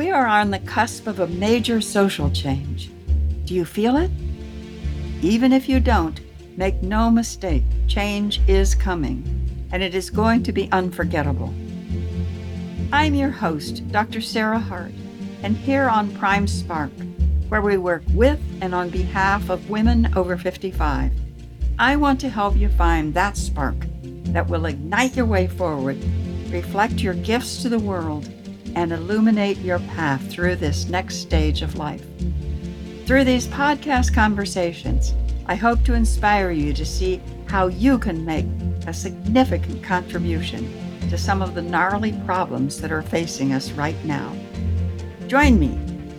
We are on the cusp of a major social change. Do you feel it? Even if you don't, make no mistake, change is coming, and it is going to be unforgettable. I'm your host, Dr. Sarah Hart, and here on Prime Spark, where we work with and on behalf of women over 55, I want to help you find that spark that will ignite your way forward, reflect your gifts to the world, and illuminate your path through this next stage of life. Through these podcast conversations, I hope to inspire you to see how you can make a significant contribution to some of the gnarly problems that are facing us right now. Join me,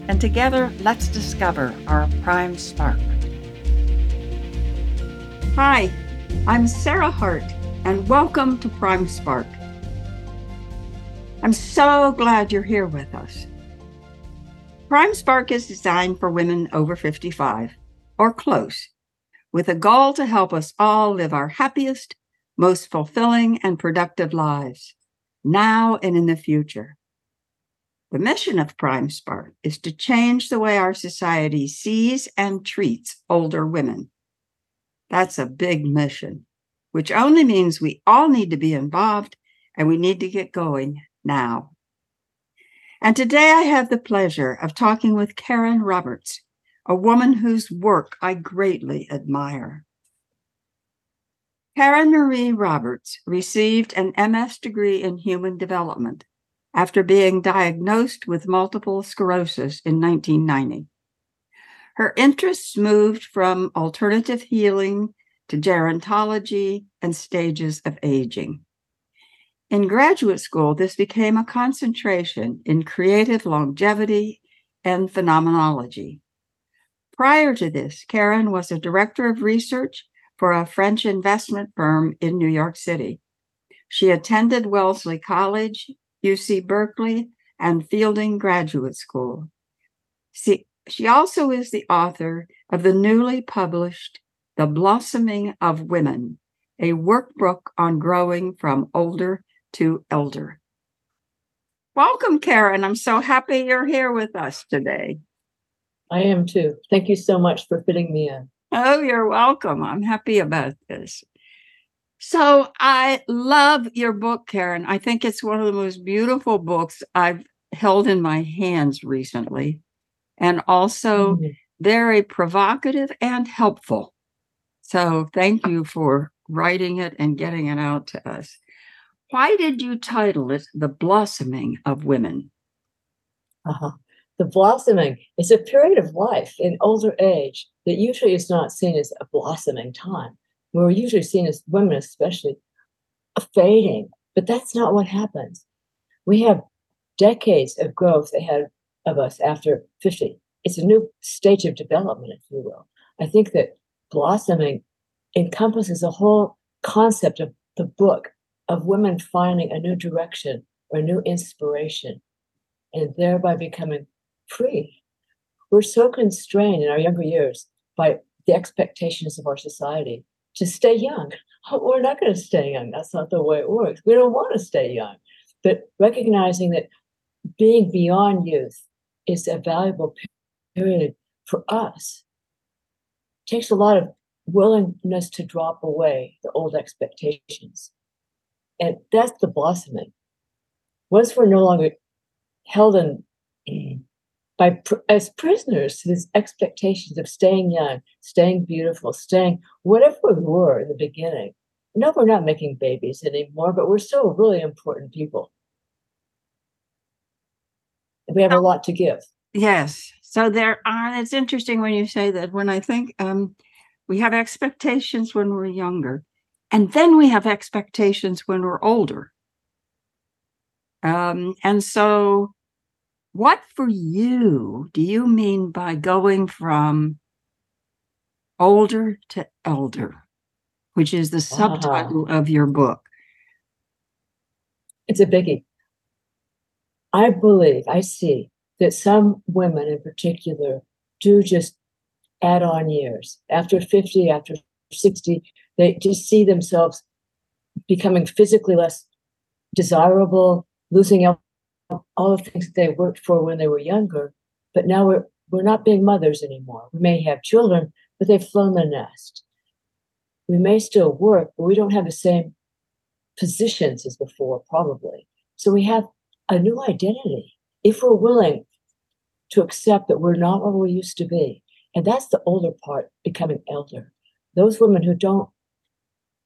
and together let's discover our prime spark. Hi, I'm Sarah Hart, and welcome to Prime Spark. I'm so glad you're here with us. Prime Spark is designed for women over 55 or close, with a goal to help us all live our happiest, most fulfilling, and productive lives, now and in the future. The mission of Prime Spark is to change the way our society sees and treats older women. That's a big mission, which only means we all need to be involved and we need to get going now. And today I have the pleasure of talking with Karen Roberts, a woman whose work I greatly admire. Karen Marie Roberts received an MS degree in human development after being diagnosed with multiple sclerosis in 1990. Her interests moved from alternative healing to gerontology and stages of aging. In graduate school, this became a concentration in creative longevity and phenomenology. Prior to this, Karen was a director of research for a French investment firm in New York City. She attended Wellesley College, UC Berkeley, and Fielding Graduate School. She, she also is the author of the newly published The Blossoming of Women, a workbook on growing from older to elder. Welcome, Karen. I'm so happy you're here with us today. I am too. Thank you so much for fitting me in. Oh, you're welcome. I'm happy about this. So, I love your book, Karen. I think it's one of the most beautiful books I've held in my hands recently, and also mm-hmm. very provocative and helpful. So, thank you for writing it and getting it out to us. Why did you title it The Blossoming of Women? Uh-huh. The blossoming is a period of life in older age that usually is not seen as a blossoming time. We're usually seen as women, especially, fading, but that's not what happens. We have decades of growth ahead of us after 50. It's a new stage of development, if you will. I think that blossoming encompasses a whole concept of the book of women finding a new direction or new inspiration and thereby becoming free. We're so constrained in our younger years by the expectations of our society to stay young. Oh, we're not going to stay young. That's not the way it works. We don't want to stay young. But recognizing that being beyond youth is a valuable period for us takes a lot of willingness to drop away the old expectations and that's the blossoming. Once we're no longer held in by as prisoners to these expectations of staying young, staying beautiful, staying whatever we were in the beginning. No, we're not making babies anymore, but we're still really important people. We have a lot to give. Yes. So there are, it's interesting when you say that. When I think um, we have expectations when we're younger, and then we have expectations when we're older. Um, and so, what for you do you mean by going from older to elder, which is the subtitle uh-huh. of your book? It's a biggie. I believe, I see that some women in particular do just add on years. After 50, after 60, they just see themselves becoming physically less desirable, losing all the things that they worked for when they were younger, but now we're we're not being mothers anymore. We may have children, but they've flown the nest. We may still work, but we don't have the same positions as before, probably. So we have a new identity if we're willing to accept that we're not what we used to be. And that's the older part, becoming elder. Those women who don't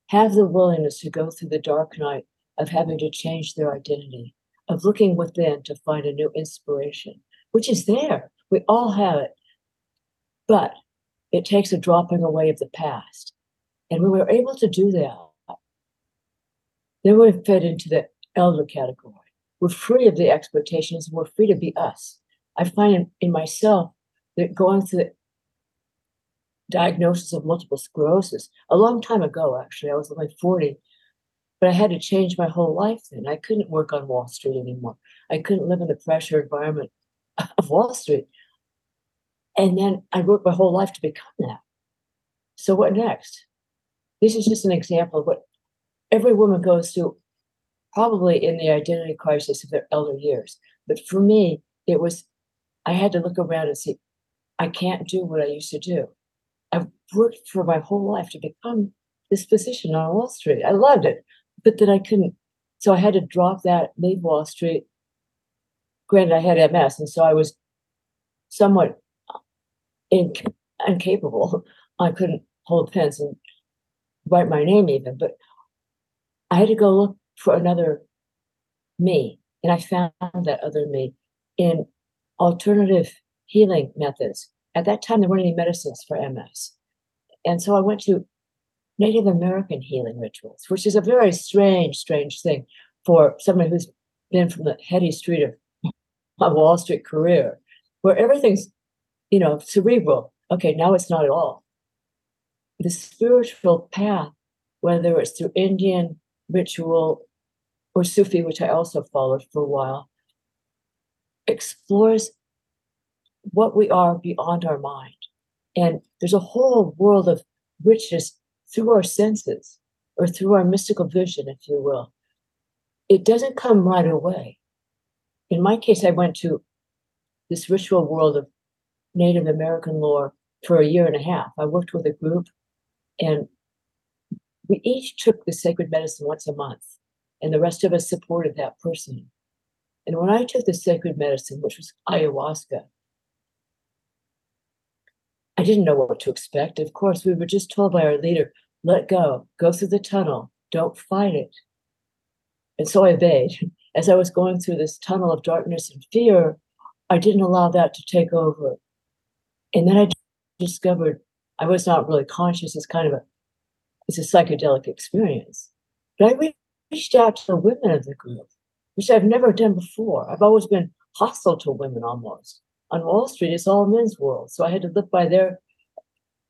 have the willingness to go through the dark night of having to change their identity, of looking within to find a new inspiration, which is there. We all have it. But it takes a dropping away of the past. And when we're able to do that, then we're fed into the elder category. We're free of the expectations, we're free to be us. I find in, in myself that going through the diagnosis of multiple sclerosis a long time ago, actually, I was only 40, but I had to change my whole life then. I couldn't work on Wall Street anymore. I couldn't live in the pressure environment of Wall Street. And then I worked my whole life to become that. So what next? This is just an example of what every woman goes through, probably in the identity crisis of their elder years. But for me, it was I had to look around and see, I can't do what I used to do. Worked for my whole life to become this position on Wall Street. I loved it, but then I couldn't. So I had to drop that, leave Wall Street. Granted, I had MS, and so I was somewhat inc- incapable. I couldn't hold pens and write my name even, but I had to go look for another me. And I found that other me in alternative healing methods. At that time, there weren't any medicines for MS. And so I went to Native American healing rituals, which is a very strange, strange thing for someone who's been from the heady street of a Wall Street career, where everything's, you know, cerebral. Okay, now it's not at all. The spiritual path, whether it's through Indian ritual or Sufi, which I also followed for a while, explores what we are beyond our mind. And there's a whole world of richness through our senses or through our mystical vision, if you will. It doesn't come right away. In my case, I went to this ritual world of Native American lore for a year and a half. I worked with a group and we each took the sacred medicine once a month, and the rest of us supported that person. And when I took the sacred medicine, which was ayahuasca, I didn't know what to expect. Of course, we were just told by our leader, let go, go through the tunnel, don't fight it. And so I obeyed. As I was going through this tunnel of darkness and fear, I didn't allow that to take over. And then I discovered I was not really conscious. It's kind of a it's a psychedelic experience. But I reached out to the women of the group which I've never done before. I've always been hostile to women almost. On Wall Street, it's all men's world. So I had to live by their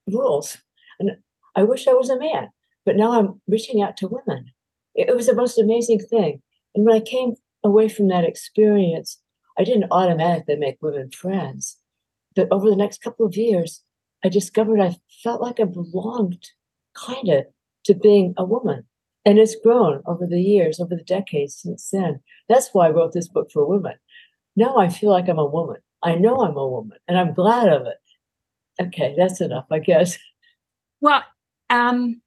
rules. And I wish I was a man, but now I'm reaching out to women. It was the most amazing thing. And when I came away from that experience, I didn't automatically make women friends. But over the next couple of years, I discovered I felt like I belonged kind of to being a woman. And it's grown over the years, over the decades since then. That's why I wrote this book for women. Now I feel like I'm a woman. I know I'm a woman and I'm glad of it. Okay, that's enough, I guess. Well, um,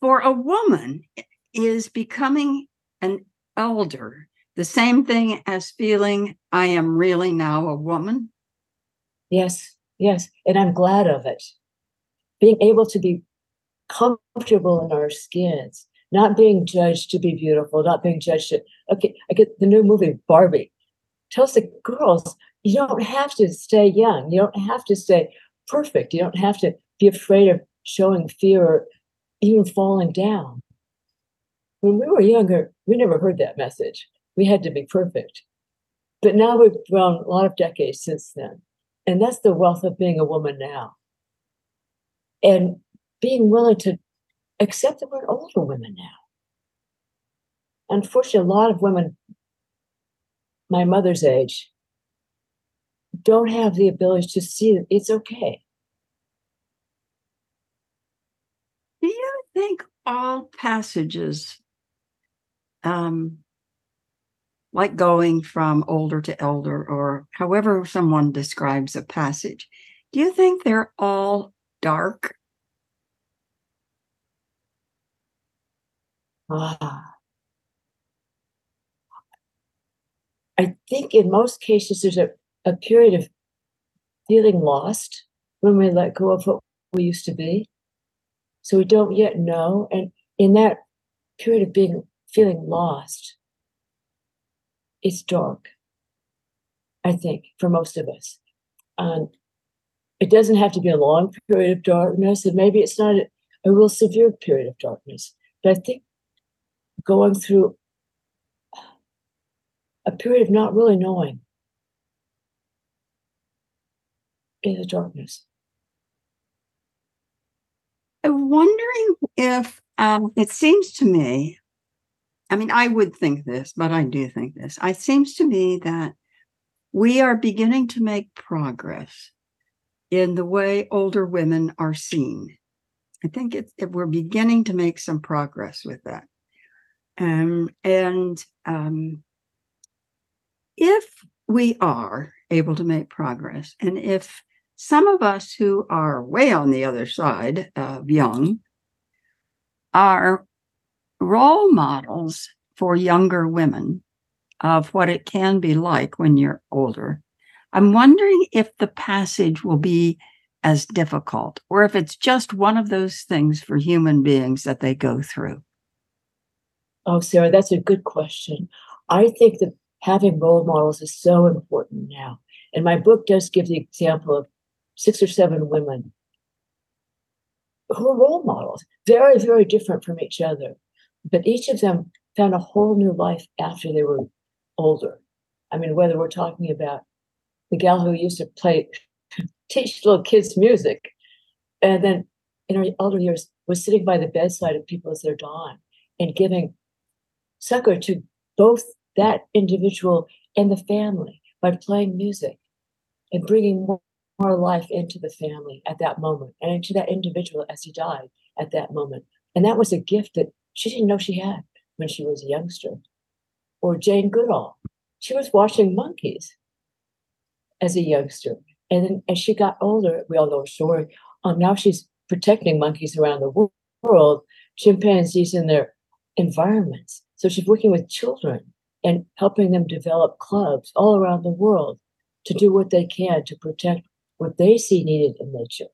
for a woman, is becoming an elder the same thing as feeling I am really now a woman? Yes, yes. And I'm glad of it. Being able to be comfortable in our skins, not being judged to be beautiful, not being judged to, okay, I get the new movie Barbie tells the girls, you don't have to stay young. You don't have to stay perfect. You don't have to be afraid of showing fear or even falling down. When we were younger, we never heard that message. We had to be perfect. But now we've grown a lot of decades since then. And that's the wealth of being a woman now. And being willing to accept that we're older women now. Unfortunately, a lot of women my mother's age don't have the ability to see that it's okay. Do you think all passages um, like going from older to elder, or however someone describes a passage, do you think they're all dark? Ah. I think in most cases there's a, a period of feeling lost when we let go of what we used to be. So we don't yet know. And in that period of being feeling lost, it's dark, I think, for most of us. It doesn't have to be a long period of darkness, and maybe it's not a, a real severe period of darkness. But I think going through a period of not really knowing in the darkness. I'm wondering if um, it seems to me, I mean, I would think this, but I do think this. It seems to me that we are beginning to make progress in the way older women are seen. I think it's, we're beginning to make some progress with that. Um, and um, if we are able to make progress, and if some of us who are way on the other side of young are role models for younger women of what it can be like when you're older, I'm wondering if the passage will be as difficult or if it's just one of those things for human beings that they go through. Oh, Sarah, that's a good question. I think that having role models is so important now. And my book does give the example of six or seven women who are role models, very, very different from each other. But each of them found a whole new life after they were older. I mean, whether we're talking about the gal who used to play, teach little kids music, and then in her older years was sitting by the bedside of people as they're dying and giving succor to both that individual and the family by playing music and bringing more, life into the family at that moment and into that individual as he died at that moment. And that was a gift that she didn't know she had when she was a youngster. Or Jane Goodall, she was watching monkeys as a youngster. And then as she got older, we all know her story. Um, now she's protecting monkeys around the world, chimpanzees in their environments. So she's working with children and helping them develop clubs all around the world to do what they can to protect what they see needed in nature.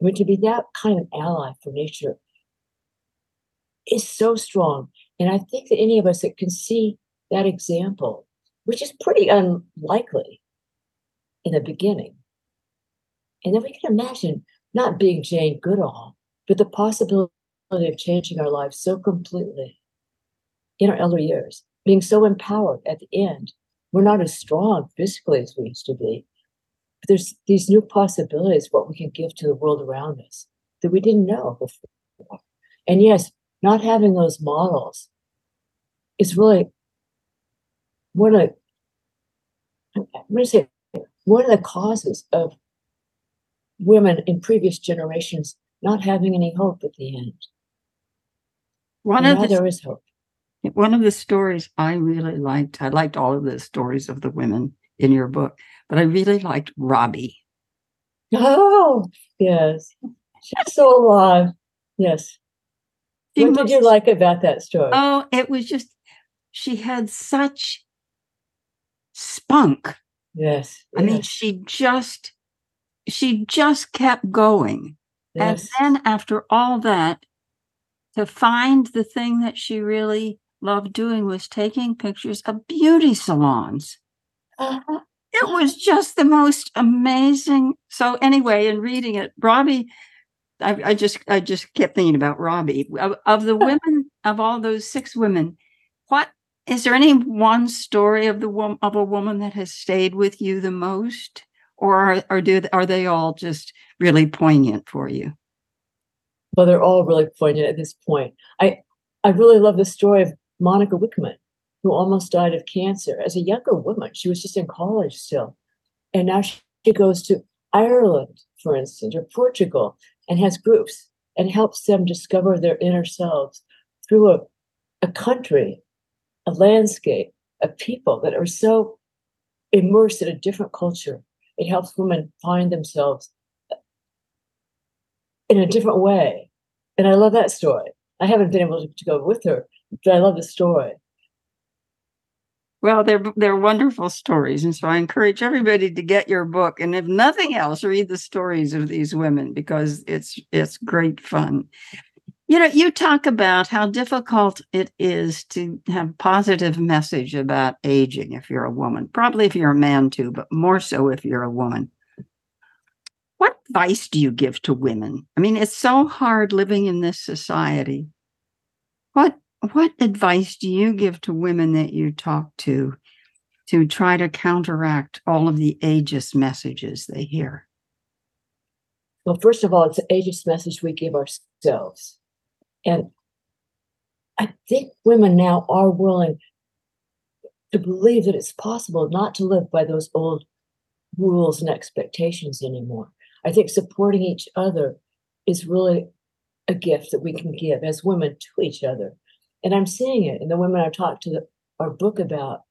I mean, to be that kind of ally for nature is so strong. And I think that any of us that can see that example, which is pretty unlikely in the beginning, and then we can imagine not being Jane Goodall, but the possibility of changing our lives so completely in our elder years, being so empowered at the end. We're not as strong physically as we used to be. But there's these new possibilities, what we can give to the world around us that we didn't know before. And yes, not having those models is really one of I'm going to say one of the causes of women in previous generations not having any hope at the end. One of the, there is hope. One of the stories I really liked, I liked all of the stories of the women in your book, but I really liked Robbie. Oh, yes. She's so alive. Yes. She what did you like about that story? Oh, it was just, she had such spunk. Yes. I yes. mean, she just, she just kept going. Yes. And then after all that, to find the thing that she really loved doing was taking pictures of beauty salons. Uh-huh. It was just the most amazing. So anyway, in reading it, Robbie, I, I just I just kept thinking about Robbie. Of, of the women, of all those six women, what is there any one story of the of a woman that has stayed with you the most, or are, or do are they all just really poignant for you? Well, they're all really poignant at this point. I I really love the story of Monica Wickman, who almost died of cancer as a younger woman. She was just in college still. And now she goes to Ireland, for instance, or Portugal, and has groups and helps them discover their inner selves through a, a country, a landscape of people that are so immersed in a different culture. It helps women find themselves in a different way. And I love that story. I haven't been able to go with her, I love the story. Well, they're they're wonderful stories, and so I encourage everybody to get your book, and if nothing else, read the stories of these women because it's it's great fun. You know, you talk about how difficult it is to have positive message about aging if you're a woman. Probably if you're a man too, but more so if you're a woman. What advice do you give to women? I mean, it's so hard living in this society. What what advice do you give to women that you talk to to try to counteract all of the ageist messages they hear? Well, first of all, it's an ageist message we give ourselves. And I think women now are willing to believe that it's possible not to live by those old rules and expectations anymore. I think supporting each other is really a gift that we can give as women to each other. And I'm seeing it in the women I talked to the, our book about.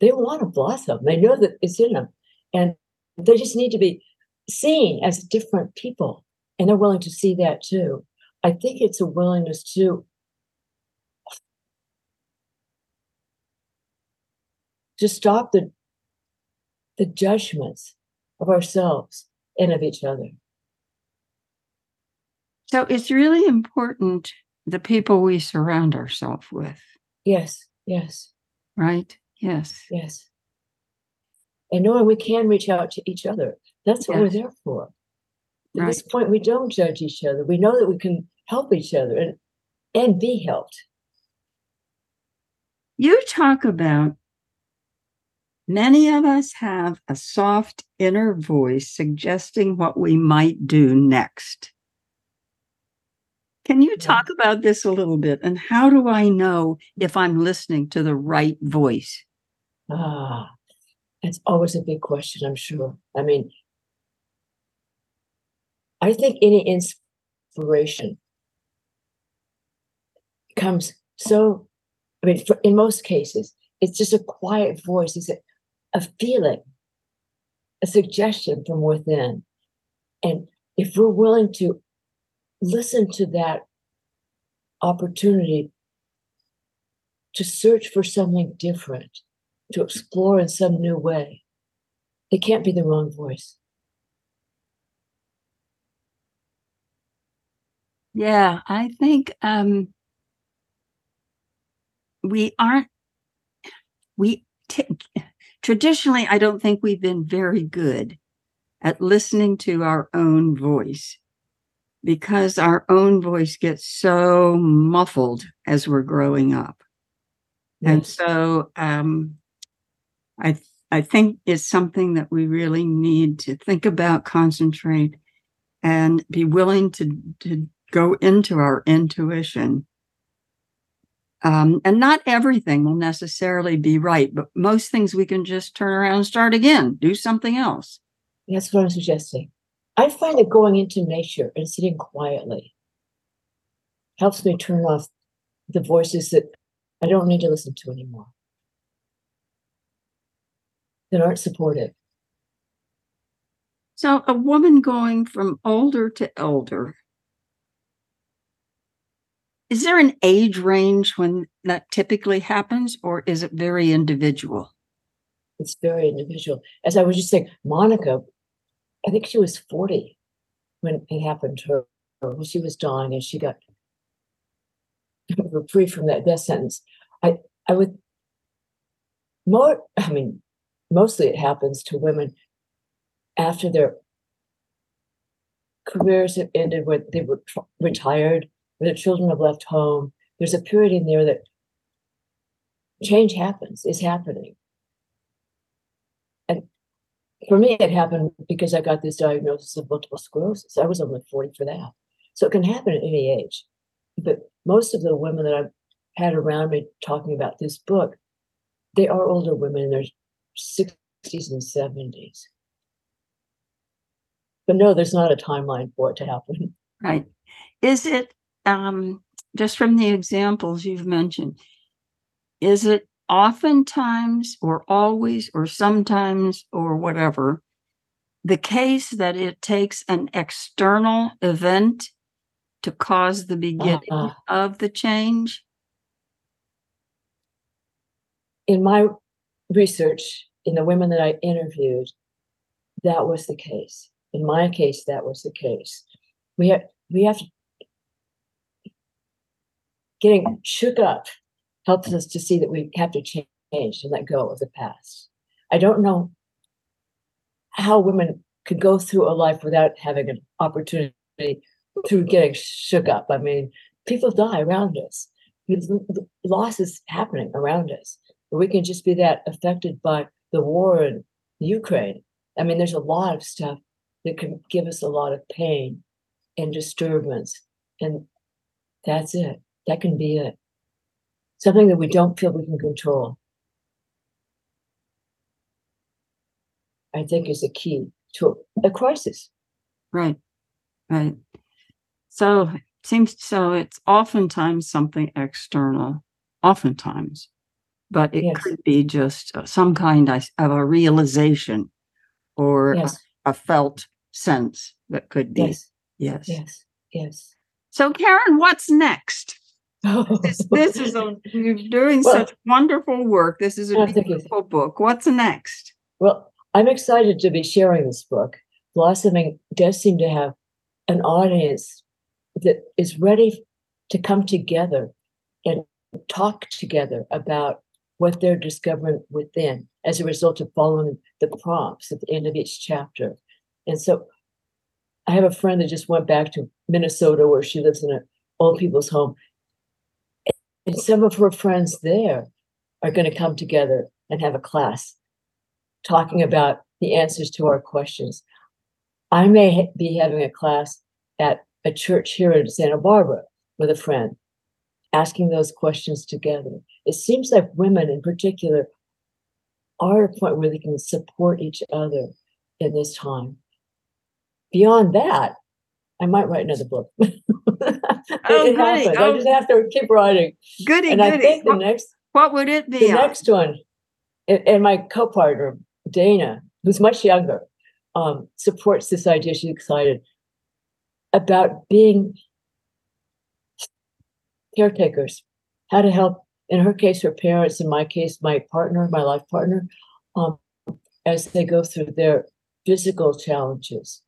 They want to blossom. They know that it's in them. And they just need to be seen as different people. And they're willing to see that too. I think it's a willingness to to stop the the judgments of ourselves and of each other. So it's really important the people we surround ourselves with. Yes, yes. Right? Yes. Yes. And knowing we can reach out to each other. That's what yes. we're there for. At right. this point, we don't judge each other. We know that we can help each other and, and be helped. You talk about many of us have a soft inner voice suggesting what we might do next. Can you talk about this a little bit? And how do I know if I'm listening to the right voice? Ah, it's always a big question, I'm sure. I mean, I think any inspiration comes so, I mean, for, in most cases, it's just a quiet voice, it's a, a feeling, a suggestion from within. And if we're willing to listen to that opportunity to search for something different, to explore in some new way. It can't be the wrong voice. Yeah, I think um, we aren't, we t- traditionally, I don't think we've been very good at listening to our own voice because our own voice gets so muffled as we're growing up. Yes. And so um, I I think it's something that we really need to think about, concentrate, and be willing to to go into our intuition. Um, and not everything will necessarily be right, but most things we can just turn around and start again, do something else. That's what I'm suggesting. I find that going into nature and sitting quietly helps me turn off the voices that I don't need to listen to anymore, that aren't supportive. So, a woman going from older to elder, is there an age range when that typically happens, or is it very individual? It's very individual. As I was just saying, Monica I think she was 40 when it happened to her. When she was dying and she got free from that death sentence. I I would more I mean, mostly it happens to women after their careers have ended, where they were tr- retired, where their children have left home. There's a period in there that change happens, is happening for me, it happened because I got this diagnosis of multiple sclerosis. I was only 40 for that. So it can happen at any age. But most of the women that I've had around me talking about this book, they are older women in their 60s and 70s. But no, there's not a timeline for it to happen. Right. Is it, um, just from the examples you've mentioned, is it oftentimes or always or sometimes or whatever the case that it takes an external event to cause the beginning uh-huh. of the change? In my research, in the women that I interviewed, that was the case. In my case, that was the case. We have we have to getting shook up helps us to see that we have to change and let go of the past. I don't know how women could go through a life without having an opportunity through getting shook up. I mean, people die around us. Loss is happening around us. We can just be that affected by the war in Ukraine. I mean, there's a lot of stuff that can give us a lot of pain and disturbance. And that's it. That can be it. Something that we don't feel we can control. I think is a key to a crisis. Right. Right. So seems so it's oftentimes something external, oftentimes, but it yes. could be just uh, some kind of a realization or yes. a, a, felt sense that could be. Yes. Yes. Yes. Yes. So, Karen, what's next? This, this, is a, you're doing well, such wonderful work. This is a beautiful book. What's next? Well, I'm excited to be sharing this book. Blossoming does seem to have an audience that is ready to come together and talk together about what they're discovering within as a result of following the prompts at the end of each chapter. And so I have a friend that just went back to Minnesota where she lives in an old people's home. And some of her friends there are going to come together and have a class talking about the answers to our questions. I may be having a class at a church here in Santa Barbara with a friend, asking those questions together. It seems like women in particular are a point where they can support each other in this time. Beyond that, I might write another book. oh, it happens. Oh. I just have to keep writing. Goody, and goody. I think the what, next what would it be? The on? next one, and, and my co-partner Dana, who's much younger, um, supports this idea. She's excited about being caretakers, how to help, in her case, her parents, in my case, my partner, my life partner, um, as they go through their physical challenges.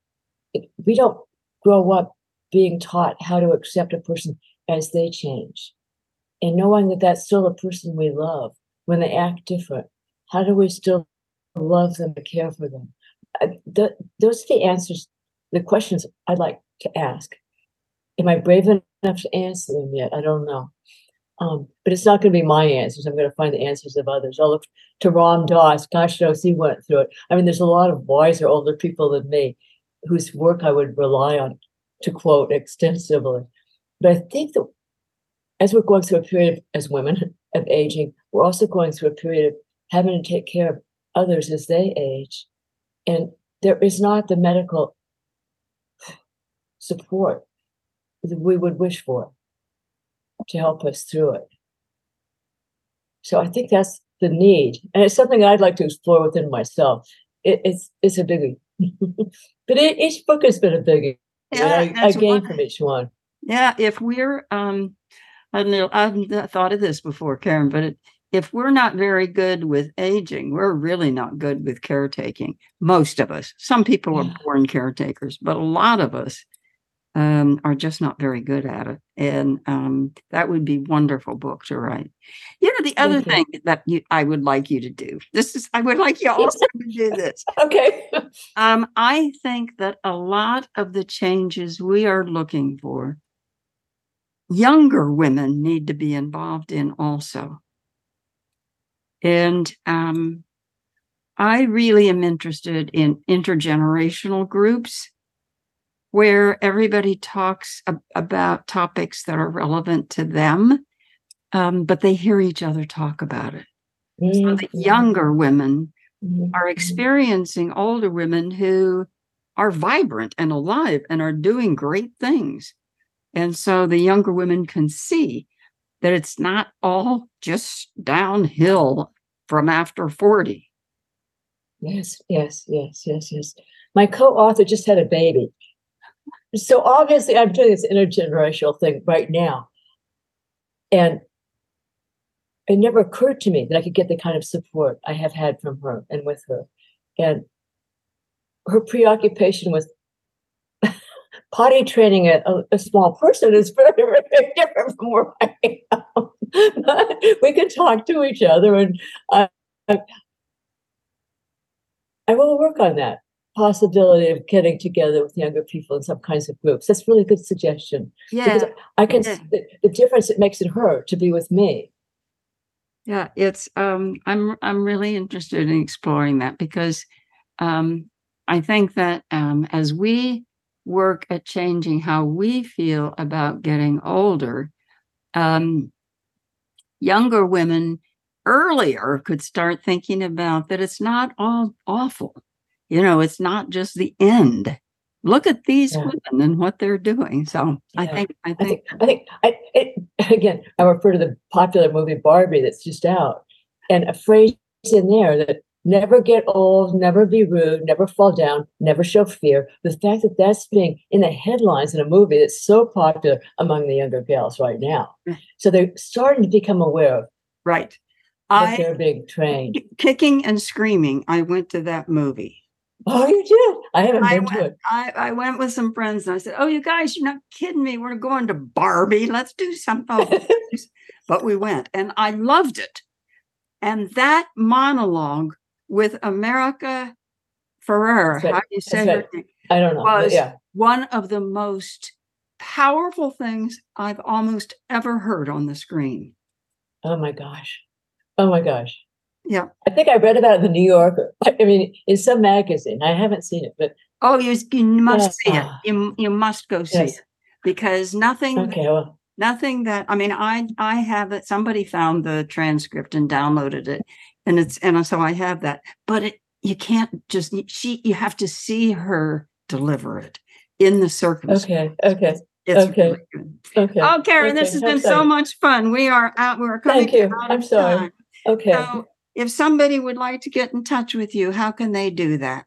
We don't grow up being taught how to accept a person as they change and knowing that that's still a person we love when they act different. How do we still love them and care for them? The, those are the answers, the questions I'd like to ask. Am I brave enough to answer them yet? I don't know. Um, but it's not going to be my answers. I'm going to find the answers of others. I'll look to Ram Dass. Gosh knows he went through it. I mean, there's a lot of wiser, older people than me whose work I would rely on to quote extensively. But I think that as we're going through a period of, as women of aging, we're also going through a period of having to take care of others as they age. And there is not the medical support that we would wish for to help us through it. So I think that's the need. And it's something I'd like to explore within myself. It, it's it's a biggie. but it, each book has been a biggie. Yeah, I, I gain from each one. Yeah, if we're um I don't know, I've thought of this before, Karen, but it, if we're not very good with aging, we're really not good with caretaking. Most of us. Some people yeah. are born caretakers, but a lot of us um, are just not very good at it. And um, that would be wonderful book to write. You know, the other thing that you, I would like you to do. This is I would like you also to do this. Okay. um, I think that a lot of the changes we are looking for, younger women need to be involved in also. And um, I really am interested in intergenerational groups where everybody talks ab- about topics that are relevant to them, um, but they hear each other talk about it. Mm-hmm. So that younger women mm-hmm. are experiencing older women who are vibrant and alive and are doing great things. And so the younger women can see that it's not all just downhill from after 40. Yes, yes, yes, yes, yes. My co author just had a baby. So obviously, I'm doing this intergenerational thing right now. And it never occurred to me that I could get the kind of support I have had from her and with her. And her preoccupation with potty training a, a, small person is very, very different from where I am. we can talk to each other, and I, I, I will work on that possibility of getting together with younger people in some kinds of groups. That's really good suggestion. Yeah, because I can yeah. see the, the difference it makes in her to be with me. Yeah, it's um I'm I'm really interested in exploring that because um I think that um as we work at changing how we feel about getting older, um younger women earlier could start thinking about that it's not all awful. You know, it's not just the end. Look at these Yeah. women and what they're doing. So I think I I think think I think I it, again I refer to the popular movie Barbie that's just out, and a phrase in there that never get old, never be rude, never fall down, never show fear. The fact that that's being in the headlines in a movie that's so popular among the younger gals right now, so they're starting to become aware of right. I they're being trained. Kicking and screaming i went to that movie Oh, you did? I haven't I been to went, it. I, I went with some friends and i said oh you guys you're not kidding me we're going to barbie let's do something oh, but we went and i loved it and that monologue with america Ferrer, right. how do you say That's her name I don't know. was yeah. one of the most powerful things i've almost ever heard on the screen Oh my gosh. Oh my gosh. Yeah I think I read about it in the New Yorker. I mean, in some magazine. I haven't seen it, but oh you, you must see it you, you must go see Yes. it because nothing okay. Well, nothing that i mean i i have it somebody found the transcript and downloaded it and it's and so i have that but it you can't just she you have to see her deliver it in the circumstance okay. Okay. it's okay. really good. Okay. oh karen this Okay, has how been so much fun we are out we're coming Thank you. out I'm sorry. time. Okay. so if somebody would like to get in touch with you how can they do that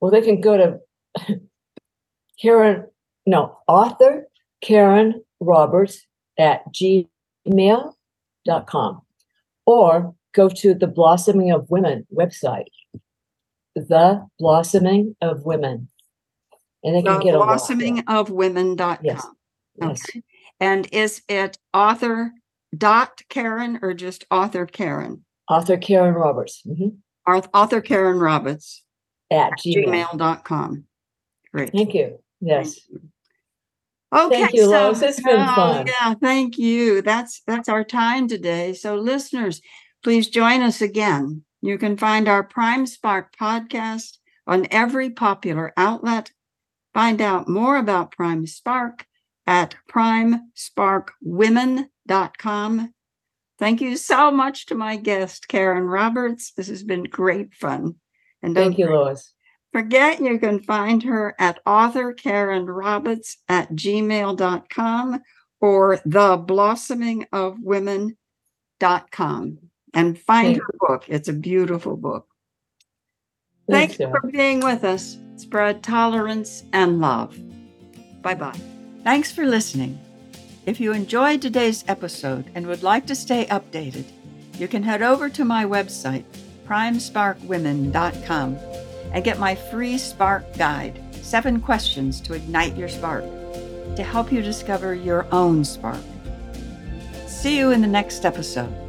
Well, they can go to Karen, no, author Karen Roberts at gmail.com or go to the Blossoming of Women website, the Blossoming of Women. And they can get a lot. there. blossomingofwomen.com Yes. Yes. Okay. And is it author dot Karen or just author Karen? Author Karen Roberts mhm, Ar- Author Karen Roberts at at gmail. gmail.com. Great. Thank you. Yes. Thank you. Okay, Thank you, so-. It's been oh, fun. Yeah, thank you. That's that's our time today. So listeners, please join us again. You can find our Prime Spark podcast on every popular outlet. Find out more about Prime Spark at primesparkwomen.com. Thank you so much to my guest, Karen Roberts. This has been great fun. And Thank you, Lois. forget you can find her at author Karen Roberts at gmail.com or the blossoming of and find Thank her book. It's a beautiful book. Thanks, Thank you for being with us. Spread tolerance and love. Bye bye. Thanks for listening. If you enjoyed today's episode and would like to stay updated, you can head over to my website, primesparkwomen.com, and get my free Spark Guide Seven Questions to Ignite Your Spark to help you discover your own spark. See you in the next episode.